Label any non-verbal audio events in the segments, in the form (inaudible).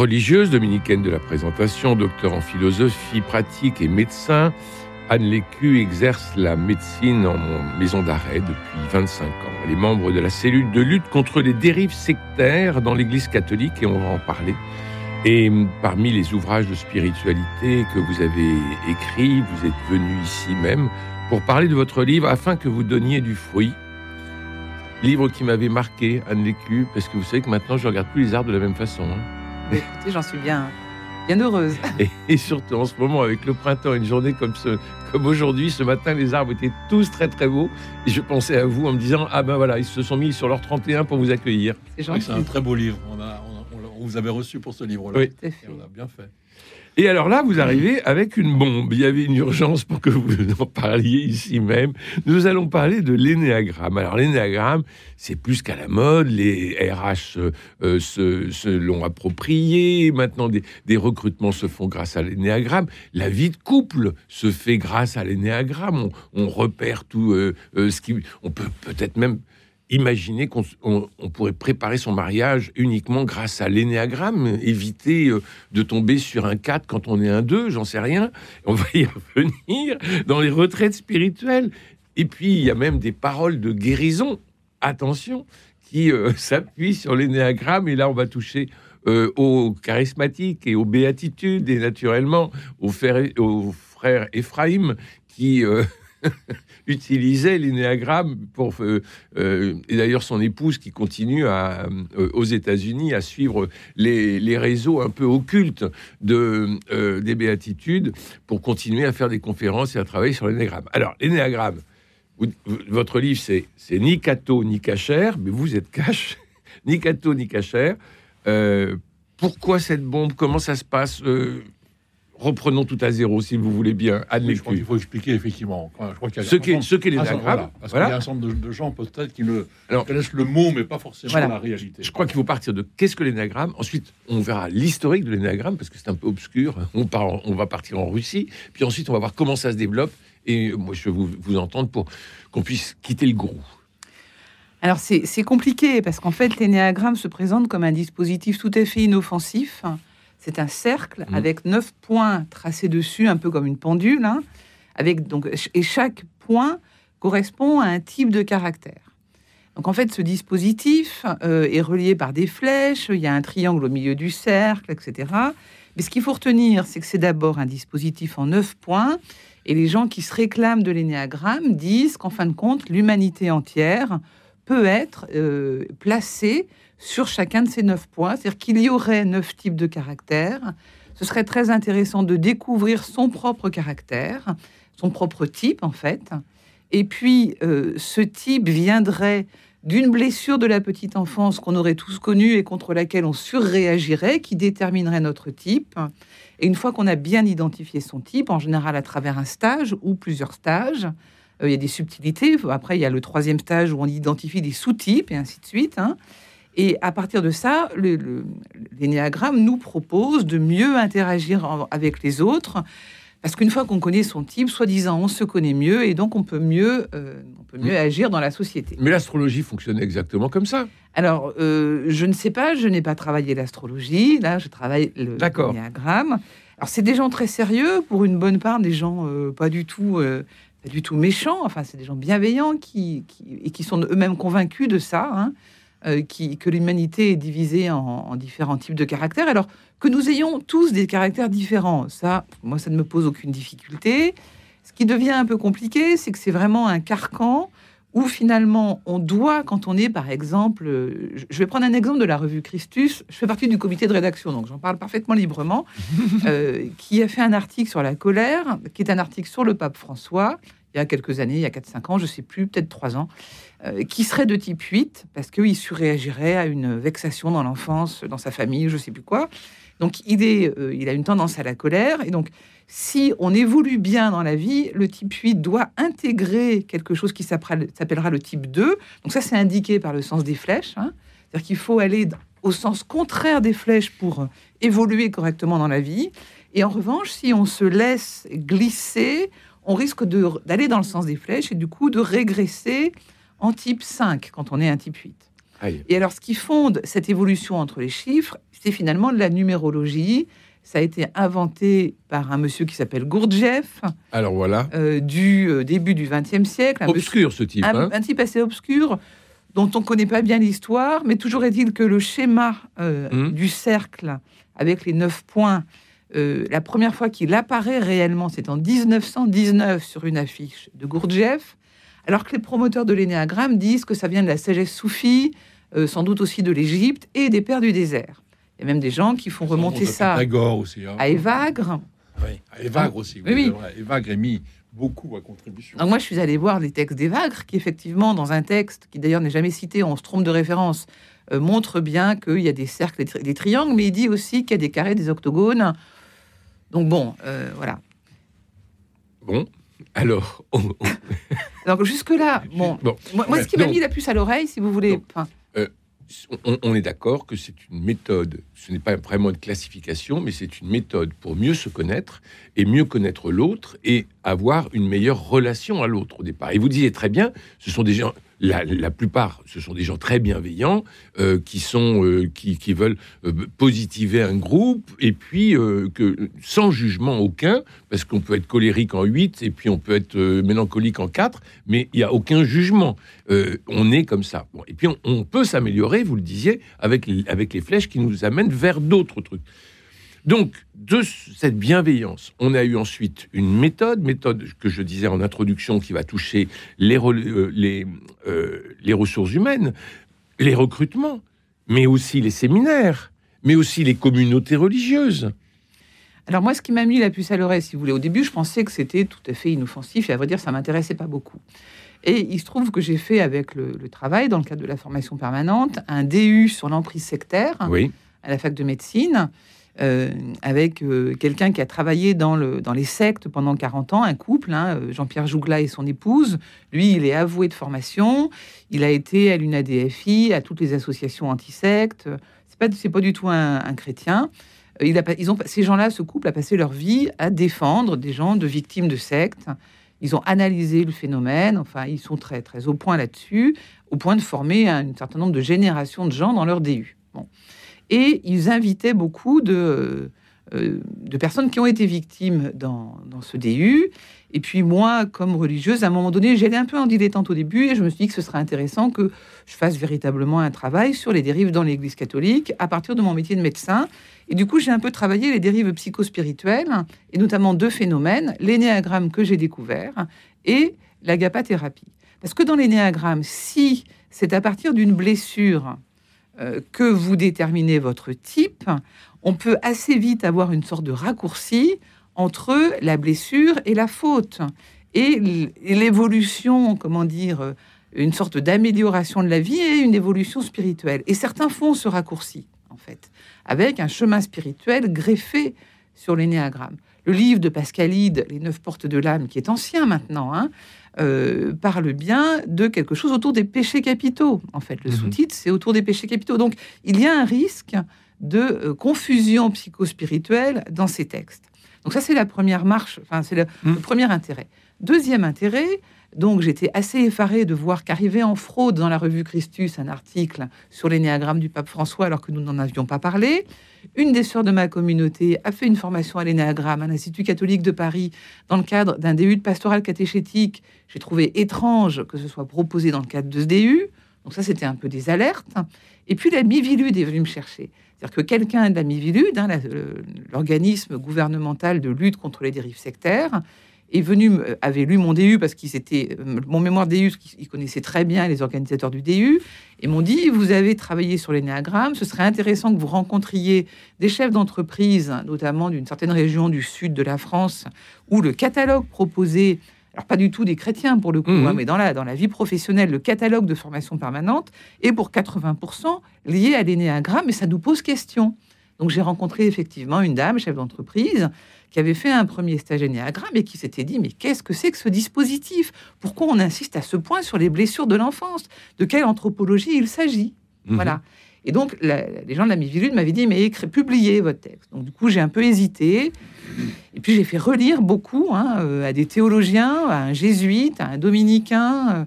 Religieuse dominicaine de la présentation, docteur en philosophie pratique et médecin, Anne Lécu exerce la médecine en maison d'arrêt depuis 25 ans. Elle est membre de la cellule de lutte contre les dérives sectaires dans l'Église catholique et on va en parler. Et parmi les ouvrages de spiritualité que vous avez écrits, vous êtes venu ici même pour parler de votre livre afin que vous donniez du fruit. Livre qui m'avait marqué, Anne Lécu, parce que vous savez que maintenant je regarde plus les arbres de la même façon. Hein. Écoutez, j'en suis bien, bien heureuse. (laughs) Et, surtout en ce moment, avec le printemps, une journée comme, ce, comme aujourd'hui, ce matin, les arbres étaient tous très très beaux. Et je pensais à vous en me disant Ah ben voilà, ils se sont mis sur leur 31 pour vous accueillir. C'est un très beau livre. On, a, on, vous avait reçu pour ce livre-là. Oui. Et on a bien fait. Et alors là, vous arrivez avec une bombe. Il y avait une urgence pour que vous (laughs) en parliez ici même. Nous allons parler de l'énéagramme. Alors l'énéagramme, c'est plus qu'à la mode. Les RH euh, se, l'ont approprié. Maintenant, des, recrutements se font grâce à l'énéagramme. La vie de couple se fait grâce à l'énéagramme. On, repère tout euh, euh, ce qui... On peut peut-être même imaginer qu'on pourrait préparer son mariage uniquement grâce à l'énéagramme, éviter euh, de tomber sur un 4 quand on est un 2, j'en sais rien. On va y revenir dans les retraites spirituelles. Et puis, il y a même des paroles de guérison, attention, qui euh, (laughs) s'appuient sur l'énéagramme. Et là, on va toucher euh, aux charismatiques et aux béatitudes, et naturellement aux frères, aux Ephraïm, qui (laughs) utilisait l'énéagramme pour. Euh, euh, et d'ailleurs, son épouse qui continue à, euh, aux États-Unis à suivre les, les, réseaux un peu occultes de, des béatitudes pour continuer à faire des conférences et à travailler sur l'énéagramme. Alors, l'énéagramme, votre livre, c'est, c'est ni catho ni cachère, mais vous êtes cash, (laughs) ni catho ni cachère. pourquoi cette bombe? Comment ça se passe reprenons tout à zéro, si vous voulez bien. Oui, je crois qu'il faut expliquer, effectivement. Je crois qu'il ce qu'est ce qu l'énagramme. Voilà, parce qu'il y a un certain nombre de, gens, peut-être, qui ne connaissent le mot, mais pas forcément la réalité. Je crois qu'il faut partir de qu'est-ce que l'énagramme. Ensuite, on verra l'historique de l'énagramme, parce que c'est un peu obscur. On, part, on va partir en Russie. Puis ensuite, on va voir comment ça se développe. Et moi, je veux vous, vous entendre pour qu'on puisse quitter le gourou. Alors c'est compliqué parce qu'en fait l'énéagramme se présente comme un dispositif tout à fait inoffensif c'est un cercle mmh. avec neuf points tracés dessus, un peu comme une pendule. Hein, avec donc, et chaque point correspond à un type de caractère. Donc en fait, ce dispositif euh, est relié par des flèches, il y a un triangle au milieu du cercle, etc. Mais ce qu'il faut retenir, c'est que c'est d'abord un dispositif en neuf points, et les gens qui se réclament de l'énéagramme disent qu'en fin de compte, l'humanité entière peut être euh, placée sur chacun de ces neuf points. C'est-à-dire qu'il y aurait neuf types de caractères. Ce serait très intéressant de découvrir son propre caractère, son propre type en fait. Et puis, euh, ce type viendrait d'une blessure de la petite enfance qu'on aurait tous connue et contre laquelle on surréagirait, qui déterminerait notre type. Et une fois qu'on a bien identifié son type, en général à travers un stage ou plusieurs stages, euh, il y a des subtilités. Après, il y a le troisième stage où on identifie des sous-types et ainsi de suite. Hein. Et à partir de ça, l'énéagramme nous propose de mieux interagir avec les autres. Parce qu'une fois qu'on connaît son type, soi-disant, on se connaît mieux et donc on peut mieux, euh, on peut mieux mm. agir dans la société. Mais l'astrologie fonctionne exactement comme ça. Alors, euh, je ne sais pas, je n'ai pas travaillé l'astrologie. Là, je travaille le l'énéagramme. Alors, c'est des gens très sérieux, pour une bonne part, des gens euh, pas du tout, pas du tout méchants. Enfin, c'est des gens bienveillants qui, et qui sont eux-mêmes convaincus de ça. Hein. Euh, qui, que l'humanité est divisée en, différents types de caractères. Alors que nous ayons tous des caractères différents, ça, moi, ça ne me pose aucune difficulté. Ce qui devient un peu compliqué, c'est que c'est vraiment un carcan où finalement on doit, quand on est par exemple, je vais prendre un exemple de la revue Christus, je fais partie du comité de rédaction, donc j'en parle parfaitement librement, (laughs) euh, qui a fait un article sur la colère, qui est un article sur le pape François, il y a quelques années, il y a 4-5 ans, je ne sais plus, peut-être 3 ans, euh, qui serait de type 8, parce qu'il surréagirait à une vexation dans l'enfance, dans sa famille, je ne sais plus quoi. Donc il, euh, il a une tendance à la colère, et donc si on évolue bien dans la vie, le type 8 doit intégrer quelque chose qui s'appellera le type 2. Donc ça, c'est indiqué par le sens des flèches. Hein. C'est-à-dire qu'il faut aller au sens contraire des flèches pour évoluer correctement dans la vie. Et en revanche, si on se laisse glisser, on risque d'aller dans le sens des flèches et du coup de régresser en type 5 quand on est un type 8. Et alors, ce qui fonde cette évolution entre les chiffres, c'est finalement de la numérologie. Ça a été inventé par un monsieur qui s'appelle Gurdjieff. Alors voilà. Euh, du euh, début du XXe siècle. Un obscur ce type. Un, hein. un, type assez obscur dont on ne connaît pas bien l'histoire, mais toujours est-il que le schéma euh, hum. du cercle avec les neuf points euh, la première fois qu'il apparaît réellement, c'est en 1919 sur une affiche de Gurdjieff, alors que les promoteurs de l'énéagramme disent que ça vient de la sagesse soufie, euh, sans doute aussi de l'Égypte et des pères du désert. Il y a même des gens qui font remonter ça aussi, hein. à Évagre. Oui, à Évagre aussi. Oui, Évagre est mis beaucoup à contribution. moi, je suis allé voir les textes d'Évagre, qui effectivement, dans un texte qui d'ailleurs n'est jamais cité, on se trompe de référence, euh, montre bien qu'il y a des cercles et des triangles, mais il dit aussi qu'il y a des carrés, des octogones. Donc bon, euh, voilà. Bon, alors. (laughs) alors jusque-là, (laughs) bon, Moi, ce qui m'a mis la puce à l'oreille, si vous voulez. Euh, on, est d'accord que c'est une méthode, ce n'est pas vraiment une classification, mais c'est une méthode pour mieux se connaître et mieux connaître l'autre et avoir une meilleure relation à l'autre au départ. Et vous disiez très bien, ce sont des gens, la, plupart, ce sont des gens très bienveillants euh, qui sont euh, qui, veulent euh, positiver un groupe et puis que sans jugement aucun, parce qu'on peut être colérique en 8 et puis on peut être mélancolique en 4, mais il n'y a aucun jugement. on est comme ça. et puis on, peut s'améliorer, vous le disiez, avec avec les flèches qui nous amènent vers d'autres trucs. Donc, de cette bienveillance, on a eu ensuite une méthode, méthode que je disais en introduction, qui va toucher les, euh, euh, les, ressources humaines, les recrutements, mais aussi les séminaires, mais aussi les communautés religieuses. Alors moi, ce qui m'a mis la puce à l'oreille, si vous voulez, au début, je pensais que c'était tout à fait inoffensif, et à vrai dire, ça m'intéressait pas beaucoup. Et il se trouve que j'ai fait avec le, travail, dans le cadre de la formation permanente, un DU sur l'emprise sectaire à la fac de médecine. Euh, avec euh, quelqu'un qui a travaillé dans, le, dans les sectes pendant 40 ans, un couple, hein, euh, Jean-Pierre Jougla et son épouse. Lui, il est avoué de formation. Il a été à l'UNADFI, à toutes les associations anti-sectes. C'est pas, c'est pas du tout un, chrétien. Ces gens-là, ce couple a passé leur vie à défendre des gens de victimes de sectes. Ils ont analysé le phénomène. Enfin, ils sont très, très au point là-dessus, au point de former un certain nombre de générations de gens dans leur DU. Et ils invitaient beaucoup de, euh, de personnes qui ont été victimes dans, dans, ce DU. Et puis moi, comme religieuse, à un moment donné, j'allais un peu en dilettante au début et je me suis dit que ce serait intéressant que je fasse véritablement un travail sur les dérives dans l'Église catholique à partir de mon métier de médecin. Et du coup, j'ai un peu travaillé les dérives psychospirituelles et notamment deux phénomènes, l'énéagramme que j'ai découvert et l'agapathérapie. Parce que dans l'énéagramme, si c'est à partir d'une blessure que vous déterminez votre type, on peut assez vite avoir une sorte de raccourci entre la blessure et la faute. Et l'évolution, comment dire, euh, une sorte d'amélioration de la vie et une évolution spirituelle. Et certains font ce raccourci, en fait, avec un chemin spirituel greffé sur l'énéagramme. Le livre de Pascalide, Les neuf portes de l'âme, qui est ancien maintenant, hein, euh, parle bien de quelque chose autour des péchés capitaux. En fait, le mhm. sous-titre, c'est autour des péchés capitaux. Donc, il y a un risque de euh, confusion psychospirituelle dans ces textes. Donc ça, c'est la première marche, enfin, c'est le, mhm. premier intérêt. Deuxième intérêt, donc j'étais assez effaré de voir qu'arrivait en fraude dans la revue Christus un article sur l'énéagramme du pape François alors que nous n'en avions pas parlé. Une des sœurs de ma communauté a fait une formation à l'énéagramme à l'Institut catholique de Paris dans le cadre d'un DU de pastoral catéchétique. J'ai trouvé étrange que ce soit proposé dans le cadre de ce DU. Donc ça, c'était un peu des alertes. Et puis la Mivilude est venue me chercher. C'est-à-dire que quelqu'un de la Mivilude, hein, l'organisme gouvernemental de lutte contre les dérives sectaires, est venu, avait lu mon DU parce qu'ils étaient, mon mémoire DU, ils connaissaient très bien les organisateurs du DU, et m'ont dit Vous avez travaillé sur les néagrammes, ce serait intéressant que vous rencontriez des chefs d'entreprise, notamment d'une certaine région du sud de la France, où le catalogue proposé alors pas du tout des chrétiens pour le coup, Mhm. hein, mais dans la, dans la vie professionnelle, le catalogue de formation permanente est pour 80% lié à l'énéagramme, et ça nous pose question. Donc j'ai rencontré effectivement une dame, chef d'entreprise, qui avait fait un premier stage énéagramme et qui s'était dit, mais qu'est-ce que c'est que ce dispositif? Pourquoi on insiste à ce point sur les blessures de l'enfance? De quelle anthropologie il s'agit? Mhm. Voilà. Et donc, la- les gens de la Mivilude m'avaient dit, mais publiez votre texte. Donc, du coup, j'ai un peu hésité. Et puis, j'ai fait relire beaucoup hein, euh, à des théologiens, à un jésuite, à un dominicain, euh,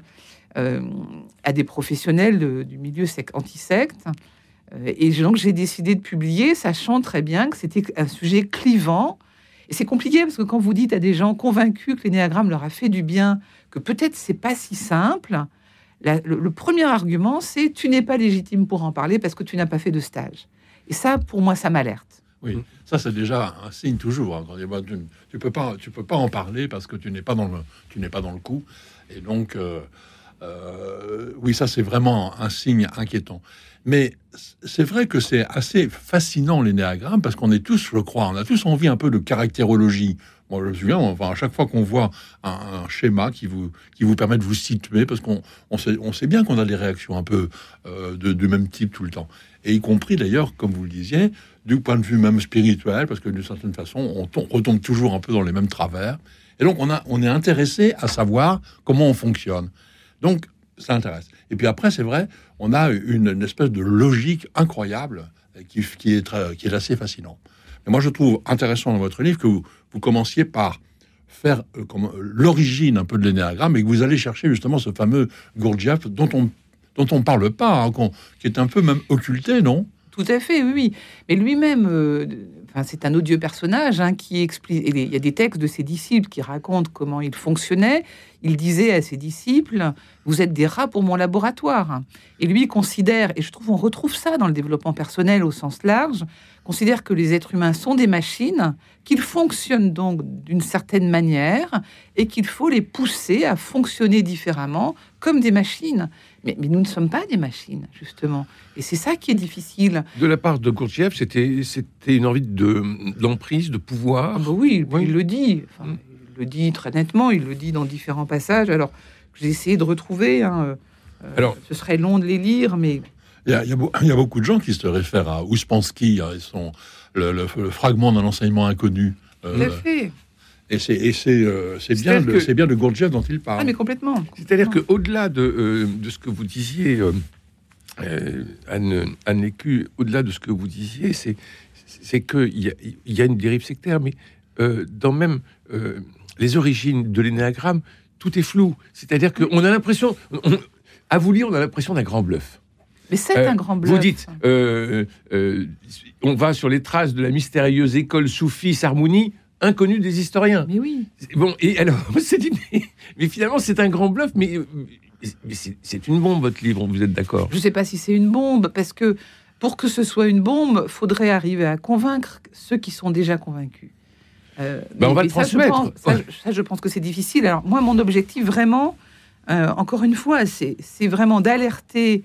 euh, à des professionnels de- du milieu sec- anti-secte. Euh, et donc, j'ai décidé de publier, sachant très bien que c'était un sujet clivant. Et c'est compliqué parce que quand vous dites à des gens convaincus que l'énéagramme leur a fait du bien, que peut-être c'est pas si simple, le, premier argument, c'est tu n'es pas légitime pour en parler parce que tu n'as pas fait de stage. Et ça, pour moi, ça m'alerte. Oui, ça c'est déjà un signe toujours. hein, y a- tu, tu peux pas, tu peux pas en parler parce que tu n'es pas dans le, pas dans le coup. Et donc, euh, oui, ça c'est vraiment un signe inquiétant. Mais c'est vrai que c'est assez fascinant les néagrammes parce qu'on est tous, je crois, on a tous envie un peu de caractérologie. Moi, je me souviens, enfin, à chaque fois qu'on voit un, schéma qui vous, qui vous permet de vous situer, parce qu'on on sait, on sait bien qu'on a des réactions un peu euh, de, du même type tout le temps. Et y compris d'ailleurs, comme vous le disiez, du point de vue même spirituel, parce que d'une certaine façon, on tom- retombe toujours un peu dans les mêmes travers. Et donc, on, a, on est intéressé à savoir comment on fonctionne. Donc, ça intéresse. Et puis après, c'est vrai, on a une, une espèce de logique incroyable euh, qui, est, très, qui est assez fascinant. Mais moi, je trouve intéressant dans votre livre que vous, commenciez par faire euh, comme, l'origine un peu de l'énéagramme et que vous allez chercher justement ce fameux Gurdjieff dont on dont on parle pas, hein, qui est un peu même occulté, non? Tout à fait, oui. Mais lui-même, euh, c'est un odieux personnage hein, qui explique. Il y a des textes de ses disciples qui racontent comment il fonctionnait. Il disait à ses disciples Vous êtes des rats pour mon laboratoire. Et lui considère, et je trouve on retrouve ça dans le développement personnel au sens large, considère que les êtres humains sont des machines, qu'ils fonctionnent donc d'une certaine manière et qu'il faut les pousser à fonctionner différemment comme des machines. Mais, mais nous ne sommes pas des machines, justement. Et c'est ça qui est difficile. De la part de Gurdjieff, c'était c'était une envie de d'emprise, de pouvoir. Ah bah oui, Oui. il le dit. Enfin, Mm. Il le dit très nettement, il le dit dans différents passages. Alors, j'ai essayé de retrouver. hein, euh, Alors- ce serait long de les lire, mais il y, a, y y beaucoup de gens qui se réfèrent à Ouspensky, hein, et son, le, le- le fragment d'un enseignement inconnu. euh, fait. Et c'est euh, c'est bien, de- que- bien de Gurdjieff dont il parle. Ah, mais complètement. C'est-à-dire qu'au-delà de, euh, de ce que vous disiez, euh, Anne, Anne Lécu, au-delà de ce que vous disiez, c'est, qu'il y a, il y a une dérive sectaire, mais euh, dans même euh, les origines de l'énéagramme, tout est flou. C'est-à-dire qu'on a l'impression, on- à vous lire, on a l'impression d'un grand bluff. Mais c'est Euh, un grand bluff. Vous dites, euh, euh, on va sur les traces de la mystérieuse école soufie Sarmouni, inconnue des historiens. Mais oui. Bon, et alors, on s'est dit, mais, mais finalement, c'est un grand bluff, mais, mais c'est- une bombe, votre livre, vous êtes d'accord? Je ne sais pas si c'est une bombe, parce que pour que ce soit une bombe, faudrait arriver à convaincre ceux qui sont déjà convaincus. Euh, Ben, on mais- va mais le ça, je transmettre. pense- ça, je- ça, je pense que c'est difficile. Alors, moi, mon objectif, vraiment, euh, encore une fois, c'est vraiment d'alerter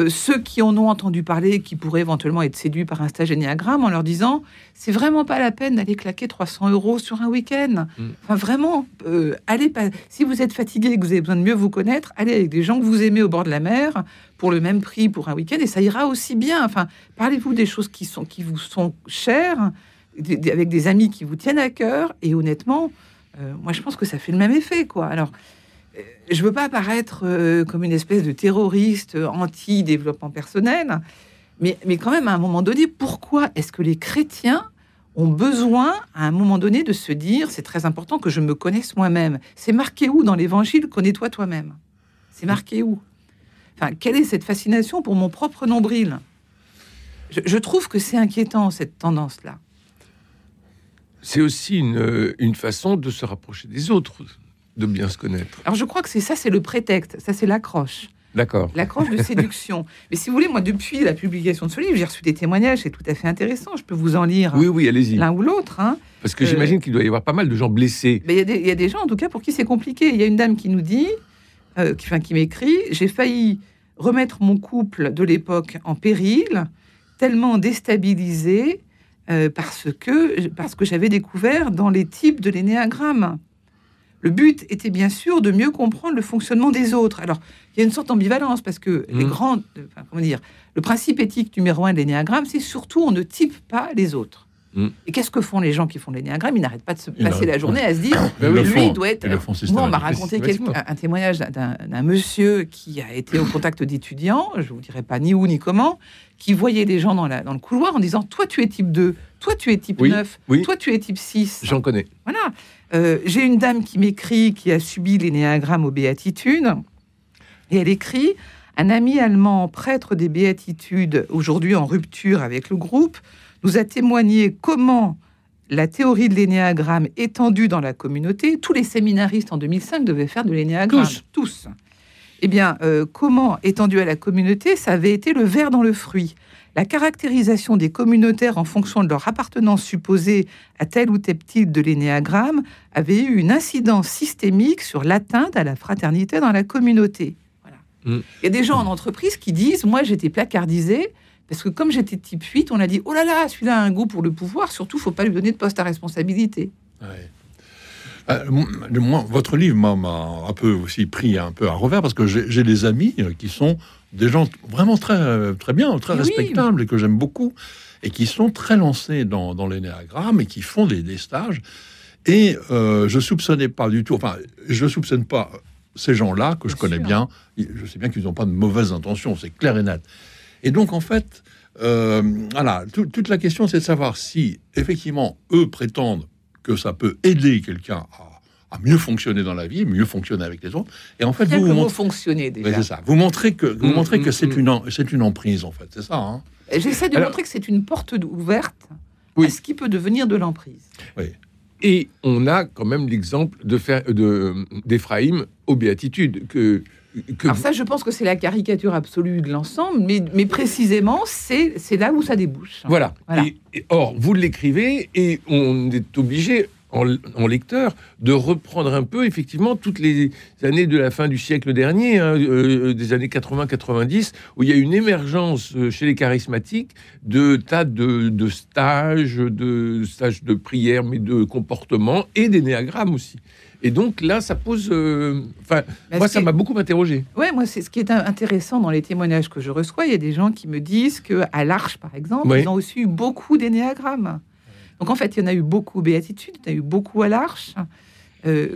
euh, ceux qui en ont entendu parler, qui pourraient éventuellement être séduits par un stage énéagramme, en leur disant c'est vraiment pas la peine d'aller claquer 300 euros sur un week-end. Mm. Enfin, vraiment, euh, allez pas. Si vous êtes fatigué et que vous avez besoin de mieux vous connaître, allez avec des gens que vous aimez au bord de la mer pour le même prix pour un week-end et ça ira aussi bien. Enfin, parlez-vous des choses qui, sont, qui vous sont chères, avec des amis qui vous tiennent à cœur et honnêtement, euh, moi je pense que ça fait le même effet, quoi. Alors, je veux pas apparaître euh, comme une espèce de terroriste euh, anti-développement personnel, mais, mais quand même, à un moment donné, pourquoi est-ce que les chrétiens ont besoin, à un moment donné, de se dire c'est très important que je me connaisse moi-même C'est marqué où dans l'évangile Connais-toi toi-même? C'est marqué où? Enfin, quelle est cette fascination pour mon propre nombril? Je, trouve que c'est inquiétant, cette tendance-là. C'est aussi euh, une façon de se rapprocher des autres, de bien se connaître. Alors, je crois que c'est ça, c'est le prétexte, ça, c'est l'accroche. D'accord. L'accroche de séduction. (laughs) Mais si vous voulez, moi, depuis la publication de ce livre, j'ai reçu des témoignages, c'est tout à fait intéressant. Je peux vous en lire Oui, oui, allez-y. l'un ou l'autre. hein. Parce que euh, j'imagine qu'il doit y avoir pas mal de gens blessés. Mais il y, a des- il y a des gens, en tout cas, pour qui c'est compliqué. Il y a une dame qui nous dit, euh, qui, enfin, qui m'écrit J'ai failli remettre mon couple de l'époque en péril, tellement déstabilisé euh, parce que, parce que j'avais découvert dans les types de l'énéagramme. Le but était bien sûr de mieux comprendre le fonctionnement des autres. Alors, il y a une sorte d'ambivalence parce que les Mhm. grands, enfin, comment dire, le principe éthique numéro un de l'énéagramme, c'est surtout on ne type pas les autres. Mhm. Et qu'est-ce que font les gens qui font l'énéagramme Ils n'arrêtent pas de se passer la journée à se dire, lui, font. il doit être. Moi, on m'a raconté un, un témoignage d'un- monsieur qui a été au contact d'étudiants, je vous dirai pas ni où ni comment, qui voyait des gens dans, la, dans le couloir en disant Toi, tu es type 2, toi, tu es type Oui, 9, oui. toi, tu es type 6. J'en connais. Voilà. Euh, J'ai une dame qui m'écrit, qui a subi l'énéagramme aux béatitudes, et elle écrit Un ami allemand, prêtre des béatitudes, aujourd'hui en rupture avec le groupe, nous a témoigné comment la théorie de l'énéagramme étendue dans la communauté, tous les séminaristes en 2005 devaient faire de l'énéagramme. Tous. Tous. Eh bien, euh, comment étendu à la communauté, ça avait été le verre dans le fruit. La caractérisation des communautaires en fonction de leur appartenance supposée à tel ou tel type de l'énéagramme avait eu une incidence systémique sur l'atteinte à la fraternité dans la communauté. Voilà. Mm. Il y a des gens en entreprise qui disent Moi, j'étais placardisé parce que comme j'étais type 8, on a dit Oh là là, celui-là a un goût pour le pouvoir, surtout, faut pas lui donner de poste à responsabilité. Ouais. Euh, moi, votre livre m'a- un peu aussi pris un peu à revers parce que j'ai des amis euh, qui sont des gens vraiment très, très bien, très Oui. respectables et que j'aime beaucoup et qui sont très lancés dans, dans l'énéagramme et qui font des, des stages. Et euh, je soupçonnais pas du tout, enfin, je soupçonne pas ces gens-là que je connais sûr. bien. Je sais bien qu'ils n'ont pas de mauvaises intentions, c'est clair et net. Et donc, en fait, euh, voilà, tout- toute la question, c'est de savoir si, effectivement, eux prétendent que ça peut aider quelqu'un à, à mieux fonctionner dans la vie, mieux fonctionner avec les autres. Et en fait, vous, que vous montrez, fonctionner déjà. c'est ça. Vous montrez que, vous Mm, montrez que mm, c'est mm. une, en- c'est une emprise, en fait. C'est ça. Hein J'essaie de Alors- montrer que c'est une porte ouverte Oui. à ce qui peut devenir de l'emprise. Et on a quand même l'exemple de faire de d'Éphraïm aux béatitudes que que Alors ça, je pense que c'est la caricature absolue de l'ensemble, mais, mais précisément, c'est c'est là où ça débouche. Voilà. Voilà. Et, et- or, vous l'écrivez et on est obligé, en, en lecteur, de reprendre un peu, effectivement, toutes les années de la fin du siècle dernier, hein, euh, des années 80-90, où il y a une émergence euh, chez les charismatiques de tas de, de stages, de stages de prière, mais de comportement et d'énéagramme aussi. Et donc là, ça pose. euh, Enfin, Bah, moi, ça m'a beaucoup interrogé. Ouais, moi, c'est ce qui est in- intéressant dans les témoignages que je reçois. Il y a des gens qui me disent que à l'Arche, par exemple, Oui. ils ont aussi eu beaucoup d'énéagrammes. Donc en fait, il y en a eu beaucoup aux béatitudes, il y en a eu beaucoup à l'Arche. Euh,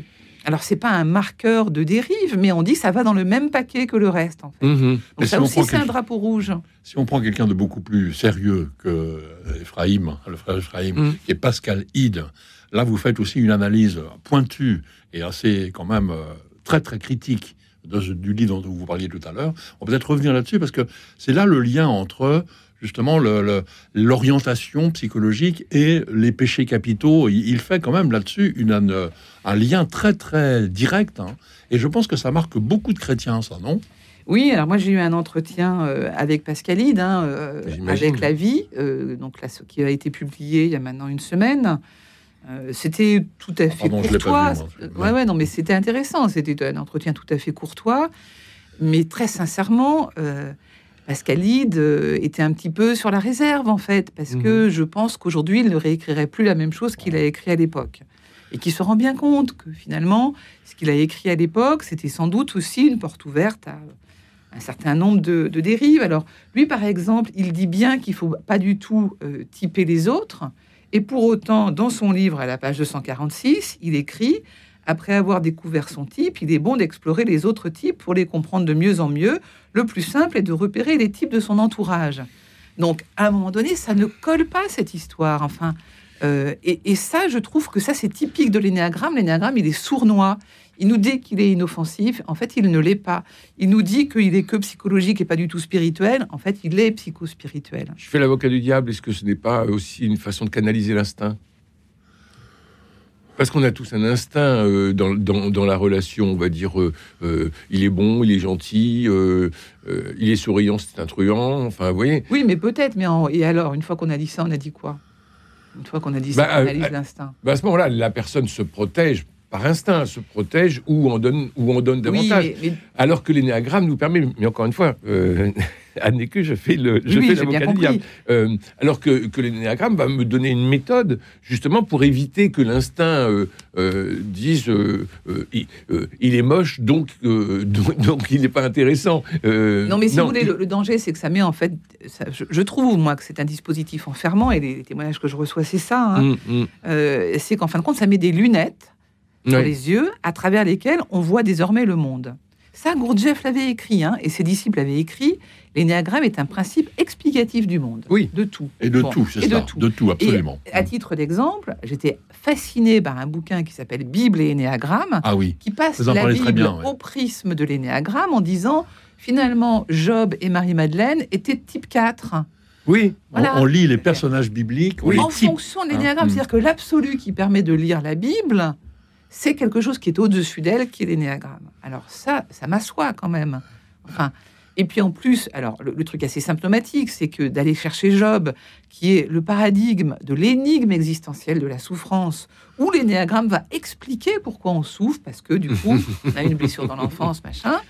alors c'est pas un marqueur de dérive, mais on dit que ça va dans le même paquet que le reste. En fait. Mhm. Donc Mais ça si aussi, c'est un drapeau rouge. Si on prend quelqu'un de beaucoup plus sérieux que euh, Ephraim, le frère Ephraim, Mm. qui est Pascal Hyde, là, vous faites aussi une analyse pointue et assez, quand même, euh, très, très critique de du livre dont vous parliez tout à l'heure. On peut peut-être revenir là-dessus parce que c'est là le lien entre justement le- le- l'orientation psychologique et les péchés capitaux. Il, il fait quand même là-dessus une- un, un lien très, très direct. hein. Et je pense que ça marque beaucoup de chrétiens, ça, non? Oui, alors moi j'ai eu un entretien euh, avec Pascalide, hein, euh, avec La Vie, euh, donc là, ce qui a été publié il y a maintenant une semaine. Euh, c'était tout à fait pardon, l'ai pas courtois. vu, moi. Euh, ouais, ouais, non, mais c'était intéressant. C'était un entretien tout à fait courtois, mais très sincèrement, euh, Pascalide euh, était un petit peu sur la réserve en fait, parce que je pense qu'aujourd'hui il ne réécrirait plus la même chose qu'il a écrit à l'époque, et qu'il se rend bien compte que finalement, ce qu'il a écrit à l'époque, c'était sans doute aussi une porte ouverte à un certain nombre de, de dérives. Alors, lui, par exemple, il dit bien qu'il faut pas du tout euh, typer les autres. Et pour autant, dans son livre, à la page 246, il écrit Après avoir découvert son type, il est bon d'explorer les autres types pour les comprendre de mieux en mieux. Le plus simple est de repérer les types de son entourage. Donc, à un moment donné, ça ne colle pas cette histoire. Enfin, euh, et, ça, je trouve que ça, c'est typique de l'énéagramme. L'énéagramme, il est sournois. Il nous dit qu'il est inoffensif. En fait, il ne l'est pas. Il nous dit qu'il est que psychologique et pas du tout spirituel. En fait, il est psychospirituel. Je fais l'avocat du diable. Est-ce que ce n'est pas aussi une façon de canaliser l'instinct? Parce qu'on a tous un instinct euh, dans, dans- dans la relation, on va dire, euh, euh, il est bon, il est gentil, il est souriant, c'est un truand. Enfin, vous voyez. Oui, mais peut-être. Mais en- et alors, une fois qu'on a dit ça, on a dit quoi? Une fois qu'on a dit ça, Bah, on analyse l'instinct. Bah, à ce moment-là, la personne se protège par instinct, se protège ou en donne, ou en donne Oui, davantage. mais, mais- Alors que l'énéagramme nous permet, mais encore une fois, (laughs) Anne je fais le, je Oui, fais j'ai bien l'avocat du compris. diable. Euh, alors que, que l'énéagramme va me donner une méthode justement pour éviter que l'instinct euh, euh, dise il, il est moche donc (laughs) donc, donc il n'est pas intéressant. Non, mais si vous voulez, le, le danger, c'est que ça met en fait. ça- je, je trouve, moi, que c'est un dispositif enfermant, et les, témoignages que je reçois, c'est ça. hein. Hum, hum. C'est qu'en fin de compte, ça met des lunettes sur les yeux à travers lesquelles on voit désormais le monde. Ça, Gurdjieff l'avait écrit, hein, et ses disciples l'avaient écrit. L'énéagramme est un principe explicatif du monde. Oui. De tout. Et de Bon. tout, c'est ça. de tout. De tout, absolument. Et à titre d'exemple, j'étais fasciné par un bouquin qui s'appelle Bible et Énéagramme, Ah oui. qui passe Vous la Bible bien, ouais. au prisme de l'énéagramme en disant finalement Job et Marie-Madeleine étaient type 4. Oui. On- Voilà. On, lit les personnages bibliques, les en fonction de l'énéagramme. Hein, C'est-à-dire que l'absolu qui permet de lire la Bible, c'est quelque chose qui est au-dessus d'elle, qui est l'énéagramme. Alors ça, ça m'assoit quand même. Enfin, et puis en plus, alors le, le truc assez symptomatique, c'est que d'aller chercher Job, qui est le paradigme de l'énigme existentielle de la souffrance, où l'énéagramme va expliquer pourquoi on souffre, parce que du coup, on a une blessure dans l'enfance, machin.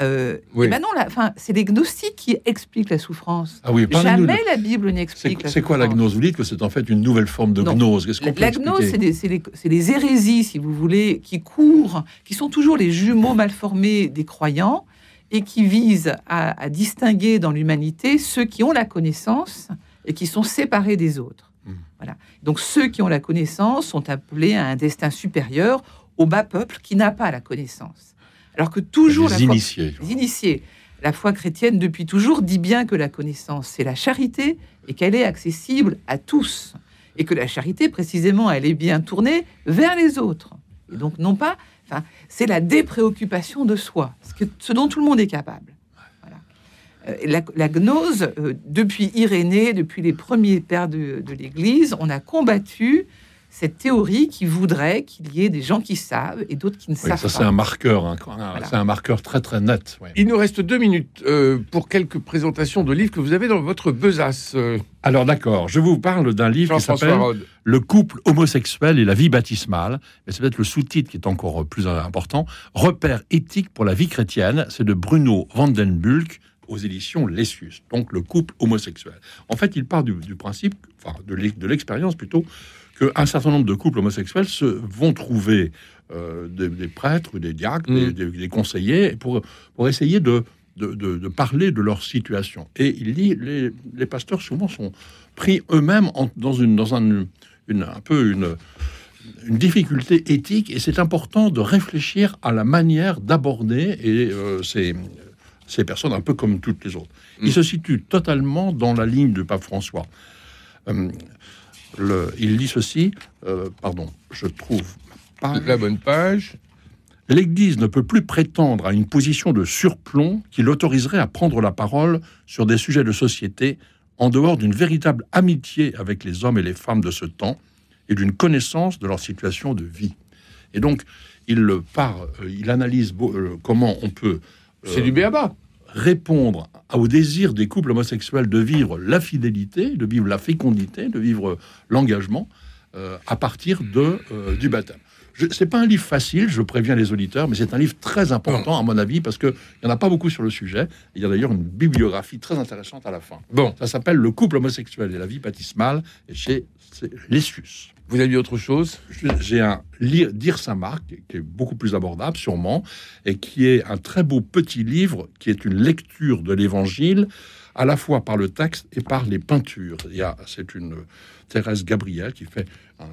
Euh, Oui. et ben non, c'est les gnostiques qui expliquent la souffrance. Ah oui, Jamais la Bible n'explique la c'est quoi la gnose? Vous dites que c'est en fait une nouvelle forme de Non. gnose. La, la gnose, c'est les, hérésies, si vous voulez, qui courent, qui sont toujours les jumeaux mal formés des croyants et qui visent à, à distinguer dans l'humanité ceux qui ont la connaissance et qui sont séparés des autres. Mm. Voilà. Donc ceux qui ont la connaissance sont appelés à un destin supérieur au bas peuple qui n'a pas la connaissance. Alors que toujours la Les foi- initiés. les initiés. La foi chrétienne, depuis toujours, dit bien que la connaissance, c'est la charité et qu'elle est accessible à tous. Et que la charité, précisément, elle est bien tournée vers les autres. Et donc, non pas. Enfin, c'est la dépréoccupation de soi, ce, que- ce dont tout le monde est capable. Voilà. Euh, La, la gnose, euh, depuis Irénée, depuis les premiers pères de, de l'Église, on a combattu cette théorie qui voudrait qu'il y ait des gens qui savent et d'autres qui ne Oui, savent ça, pas. c'est un marqueur. hein, Voilà. C'est un marqueur très très net. ouais. Il nous reste deux minutes euh, pour quelques présentations de livres que vous avez dans votre besace. euh, Alors d'accord, je vous parle d'un livre qui s'appelle. Le couple homosexuel et la vie baptismale. Mais c'est peut-être le sous-titre qui est encore plus important. Repères éthiques pour la vie chrétienne. C'est de Bruno Vandenbulk aux éditions Lessius. Donc le couple homosexuel. En fait, il part du, du principe, enfin de l'expérience plutôt, qu'un certain nombre de couples homosexuels se vont trouver euh, des, des prêtres ou des diacres, des, Mm. des- des conseillers, pour, pour essayer de, de, de- de parler de leur situation. Et il dit, les, les pasteurs souvent sont pris eux-mêmes en- dans, une, dans un, une, un peu une, une difficulté éthique, et c'est important de réfléchir à la manière d'aborder et, euh, ces, ces personnes, un peu comme toutes les autres. Il Mm. se situe totalement dans la ligne du pape François. Euh, le- il dit ceci, euh, pardon, je trouve. La bonne page. L'Église ne peut plus prétendre à une position de surplomb qui l'autoriserait à prendre la parole sur des sujets de société en dehors d'une véritable amitié avec les hommes et les femmes de ce temps et d'une connaissance de leur situation de vie. Et donc, il part, euh, il analyse euh, comment on peut euh, C'est du béaba. Répondre au désir des couples homosexuels de vivre la fidélité, de vivre la fécondité, de vivre l'engagement euh, à partir de, euh, du baptême. Ce n'est pas un livre facile, je préviens les auditeurs, mais c'est un livre très important, à mon avis, parce qu'il n'y en a pas beaucoup sur le sujet. Il y a d'ailleurs une bibliographie très intéressante à la fin. Bon, Ça s'appelle Le couple homosexuel et la vie baptismale, et chez Lessius. Vous avez lu autre chose J'ai un Lire- Dire Saint-Marc, qui est beaucoup plus abordable, sûrement, et qui est un très beau petit livre, qui est une lecture de l'Évangile, à la fois par le texte et par les peintures. Il y a, c'est une Thérèse Gabriel qui fait,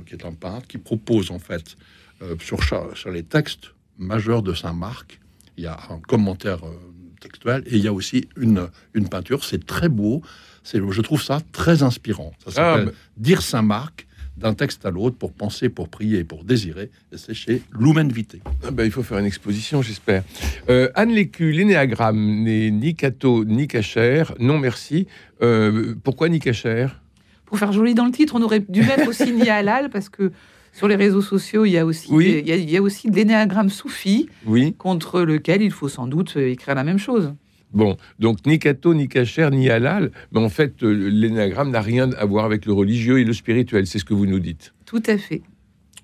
qui est un peintre, qui propose en fait euh, sur, sur les textes majeurs de Saint-Marc, il y a un commentaire euh, textuel et il y a aussi une, une peinture. C'est très beau. C'est, je trouve ça très inspirant. Ça s'appelle Ah, Dire Saint-Marc d'un texte à l'autre pour penser, pour prier, pour désirer. Et c'est chez Lumen Vitae. Ah ben, il faut faire une exposition, j'espère. Euh, Anne Lécu, l'énéagramme n'est ni catho ni cachère. Non, merci. Euh, pourquoi ni cachère? Pour faire joli dans le titre, on aurait dû mettre aussi ni halal parce que sur les réseaux sociaux, il y a aussi, Oui. des- il y a, il y a aussi de l'énéagramme soufi Oui. contre lequel il faut sans doute écrire la même chose. Bon, donc ni catho, ni cachère, ni halal. Mais en fait, euh, l'énéagramme n'a rien à voir avec le religieux et le spirituel. C'est ce que vous nous dites. Tout à fait.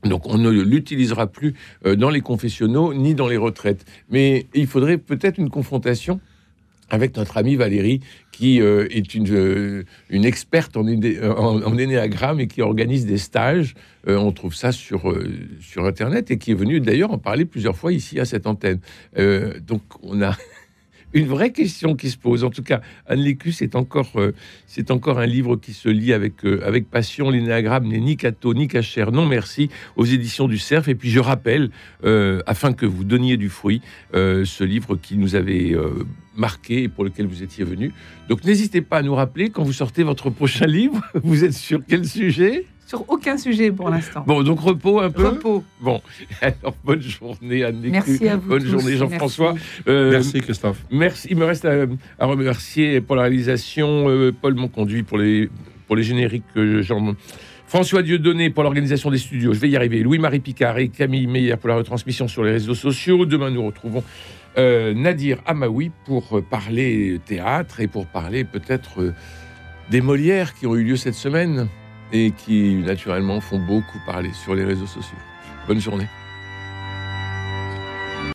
Donc on ne l'utilisera plus euh, dans les confessionnaux ni dans les retraites. Mais il faudrait peut-être une confrontation. avec notre amie Valérie, qui euh, est une, euh, une experte en, en, en énéagramme et qui organise des stages. Euh, on trouve ça sur, sur Internet et qui est venue d'ailleurs en parler plusieurs fois ici à cette antenne. Donc on a une vraie question qui se pose. En tout cas, Anne encore, euh, c'est encore un livre qui se lit avec, euh, avec passion. L'énéagramme n'est ni cateau ni cachère, non merci, aux éditions du Cerf. Et puis je rappelle, euh, afin que vous donniez du fruit, ce livre qui nous avait marqué et pour lequel vous étiez venu. Donc n'hésitez pas à nous rappeler quand vous sortez votre prochain (laughs) livre. Vous êtes sur quel sujet? Sur aucun sujet pour l'instant. Bon, donc repos un peu. Repos. Bon, (laughs) alors bonne journée Anne. Merci à vous. Bonne tous. journée Jean-François. Merci. Euh, Merci Christophe. Merci. Il me reste à, à remercier pour la réalisation euh, Paul Monconduit pour les, pour les génériques. euh, Jean, François Dieudonné pour l'organisation des studios. Je vais y arriver. Louis-Marie Picard et Camille Meyer pour la retransmission sur les réseaux sociaux. Demain, nous retrouvons euh, Nadir Amaoui pour parler théâtre et pour parler peut-être euh, des Molières qui ont eu lieu cette semaine et qui naturellement font beaucoup parler sur les réseaux sociaux. Bonne journée.